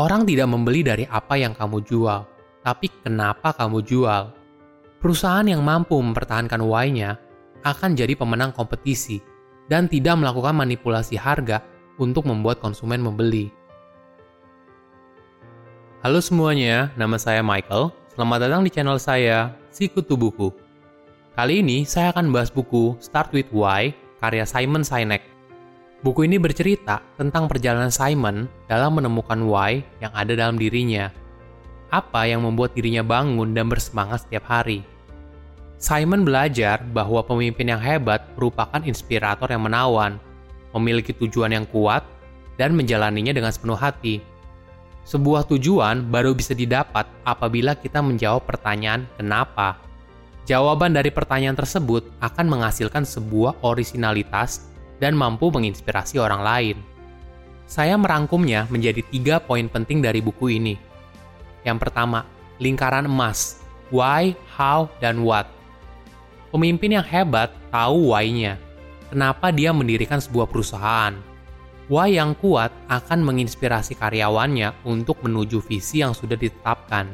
Orang tidak membeli dari apa yang kamu jual, tapi kenapa kamu jual. Perusahaan yang mampu mempertahankan why-nya akan jadi pemenang kompetisi dan tidak melakukan manipulasi harga untuk membuat konsumen membeli. Halo semuanya, nama saya Michael. Selamat datang di channel saya, Sikutu Buku. Kali ini saya akan bahas buku Start With Why karya Simon Sinek. Buku ini bercerita tentang perjalanan Simon dalam menemukan why yang ada dalam dirinya. Apa yang membuat dirinya bangun dan bersemangat setiap hari. Simon belajar bahwa pemimpin yang hebat merupakan inspirator yang menawan, memiliki tujuan yang kuat, dan menjalaninya dengan sepenuh hati. Sebuah tujuan baru bisa didapat apabila kita menjawab pertanyaan "kenapa?" Jawaban dari pertanyaan tersebut akan menghasilkan sebuah orisinalitas dan mampu menginspirasi orang lain. Saya merangkumnya menjadi tiga poin penting dari buku ini. Yang pertama, lingkaran emas. Why, how, dan what. Pemimpin yang hebat tahu why-nya. Kenapa dia mendirikan sebuah perusahaan. Why yang kuat akan menginspirasi karyawannya untuk menuju visi yang sudah ditetapkan.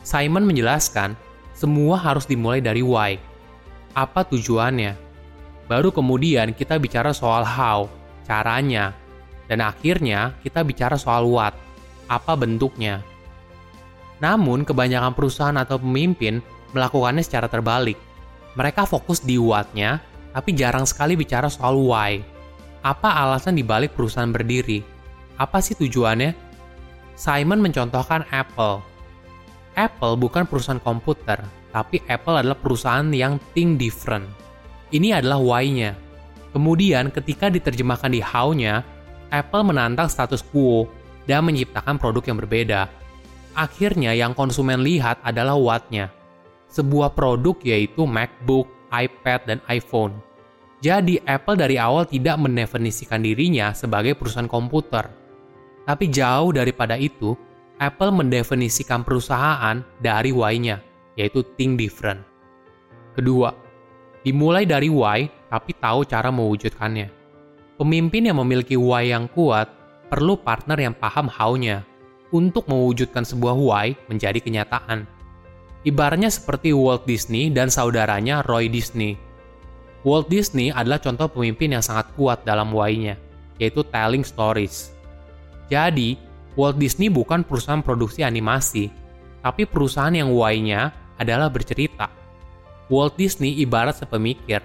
Simon menjelaskan, semua harus dimulai dari why. Apa tujuannya? Baru kemudian kita bicara soal how, caranya, dan akhirnya kita bicara soal what, apa bentuknya. Namun, kebanyakan perusahaan atau pemimpin melakukannya secara terbalik. Mereka fokus di what-nya, tapi jarang sekali bicara soal why. Apa alasan dibalik perusahaan berdiri? Apa sih tujuannya? Simon mencontohkan Apple. Apple bukan perusahaan komputer, tapi Apple adalah perusahaan yang think different ini adalah why-nya. Kemudian ketika diterjemahkan di how-nya, Apple menantang status quo dan menciptakan produk yang berbeda. Akhirnya yang konsumen lihat adalah what-nya. Sebuah produk yaitu MacBook, iPad, dan iPhone. Jadi Apple dari awal tidak mendefinisikan dirinya sebagai perusahaan komputer. Tapi jauh daripada itu, Apple mendefinisikan perusahaan dari why-nya, yaitu think different. Kedua, Dimulai dari why, tapi tahu cara mewujudkannya. Pemimpin yang memiliki why yang kuat perlu partner yang paham how-nya untuk mewujudkan sebuah why menjadi kenyataan. Ibaratnya seperti Walt Disney dan saudaranya Roy Disney. Walt Disney adalah contoh pemimpin yang sangat kuat dalam why-nya, yaitu telling stories. Jadi, Walt Disney bukan perusahaan produksi animasi, tapi perusahaan yang why-nya adalah bercerita Walt Disney ibarat sepemikir.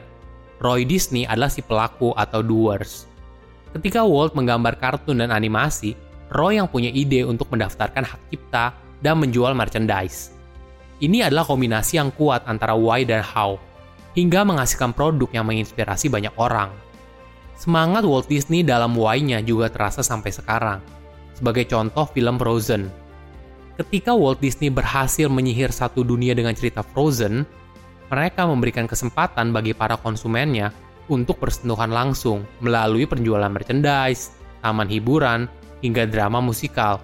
Roy Disney adalah si pelaku atau doers. Ketika Walt menggambar kartun dan animasi, Roy yang punya ide untuk mendaftarkan hak cipta dan menjual merchandise. Ini adalah kombinasi yang kuat antara why dan how, hingga menghasilkan produk yang menginspirasi banyak orang. Semangat Walt Disney dalam why-nya juga terasa sampai sekarang. Sebagai contoh film Frozen. Ketika Walt Disney berhasil menyihir satu dunia dengan cerita Frozen, mereka memberikan kesempatan bagi para konsumennya untuk bersentuhan langsung melalui penjualan merchandise, taman hiburan, hingga drama musikal.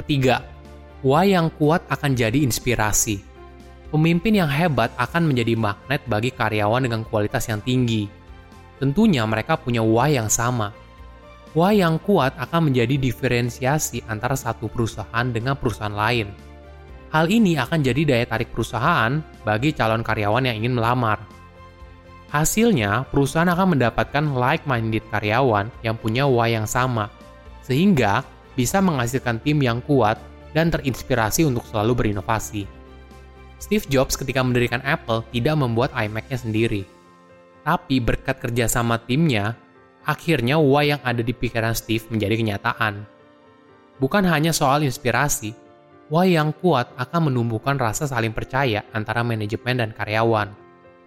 Ketiga, why yang kuat akan jadi inspirasi. Pemimpin yang hebat akan menjadi magnet bagi karyawan dengan kualitas yang tinggi. Tentunya mereka punya why yang sama. Why yang kuat akan menjadi diferensiasi antara satu perusahaan dengan perusahaan lain Hal ini akan jadi daya tarik perusahaan bagi calon karyawan yang ingin melamar. Hasilnya, perusahaan akan mendapatkan like-minded karyawan yang punya why yang sama, sehingga bisa menghasilkan tim yang kuat dan terinspirasi untuk selalu berinovasi. Steve Jobs ketika mendirikan Apple tidak membuat iMac-nya sendiri. Tapi berkat kerjasama timnya, akhirnya why yang ada di pikiran Steve menjadi kenyataan. Bukan hanya soal inspirasi, Why yang kuat akan menumbuhkan rasa saling percaya antara manajemen dan karyawan.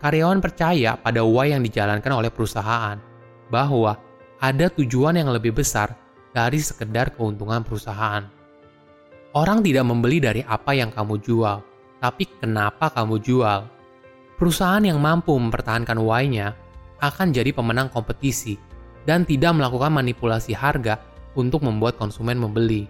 Karyawan percaya pada why yang dijalankan oleh perusahaan, bahwa ada tujuan yang lebih besar dari sekedar keuntungan perusahaan. Orang tidak membeli dari apa yang kamu jual, tapi kenapa kamu jual. Perusahaan yang mampu mempertahankan why-nya akan jadi pemenang kompetisi dan tidak melakukan manipulasi harga untuk membuat konsumen membeli.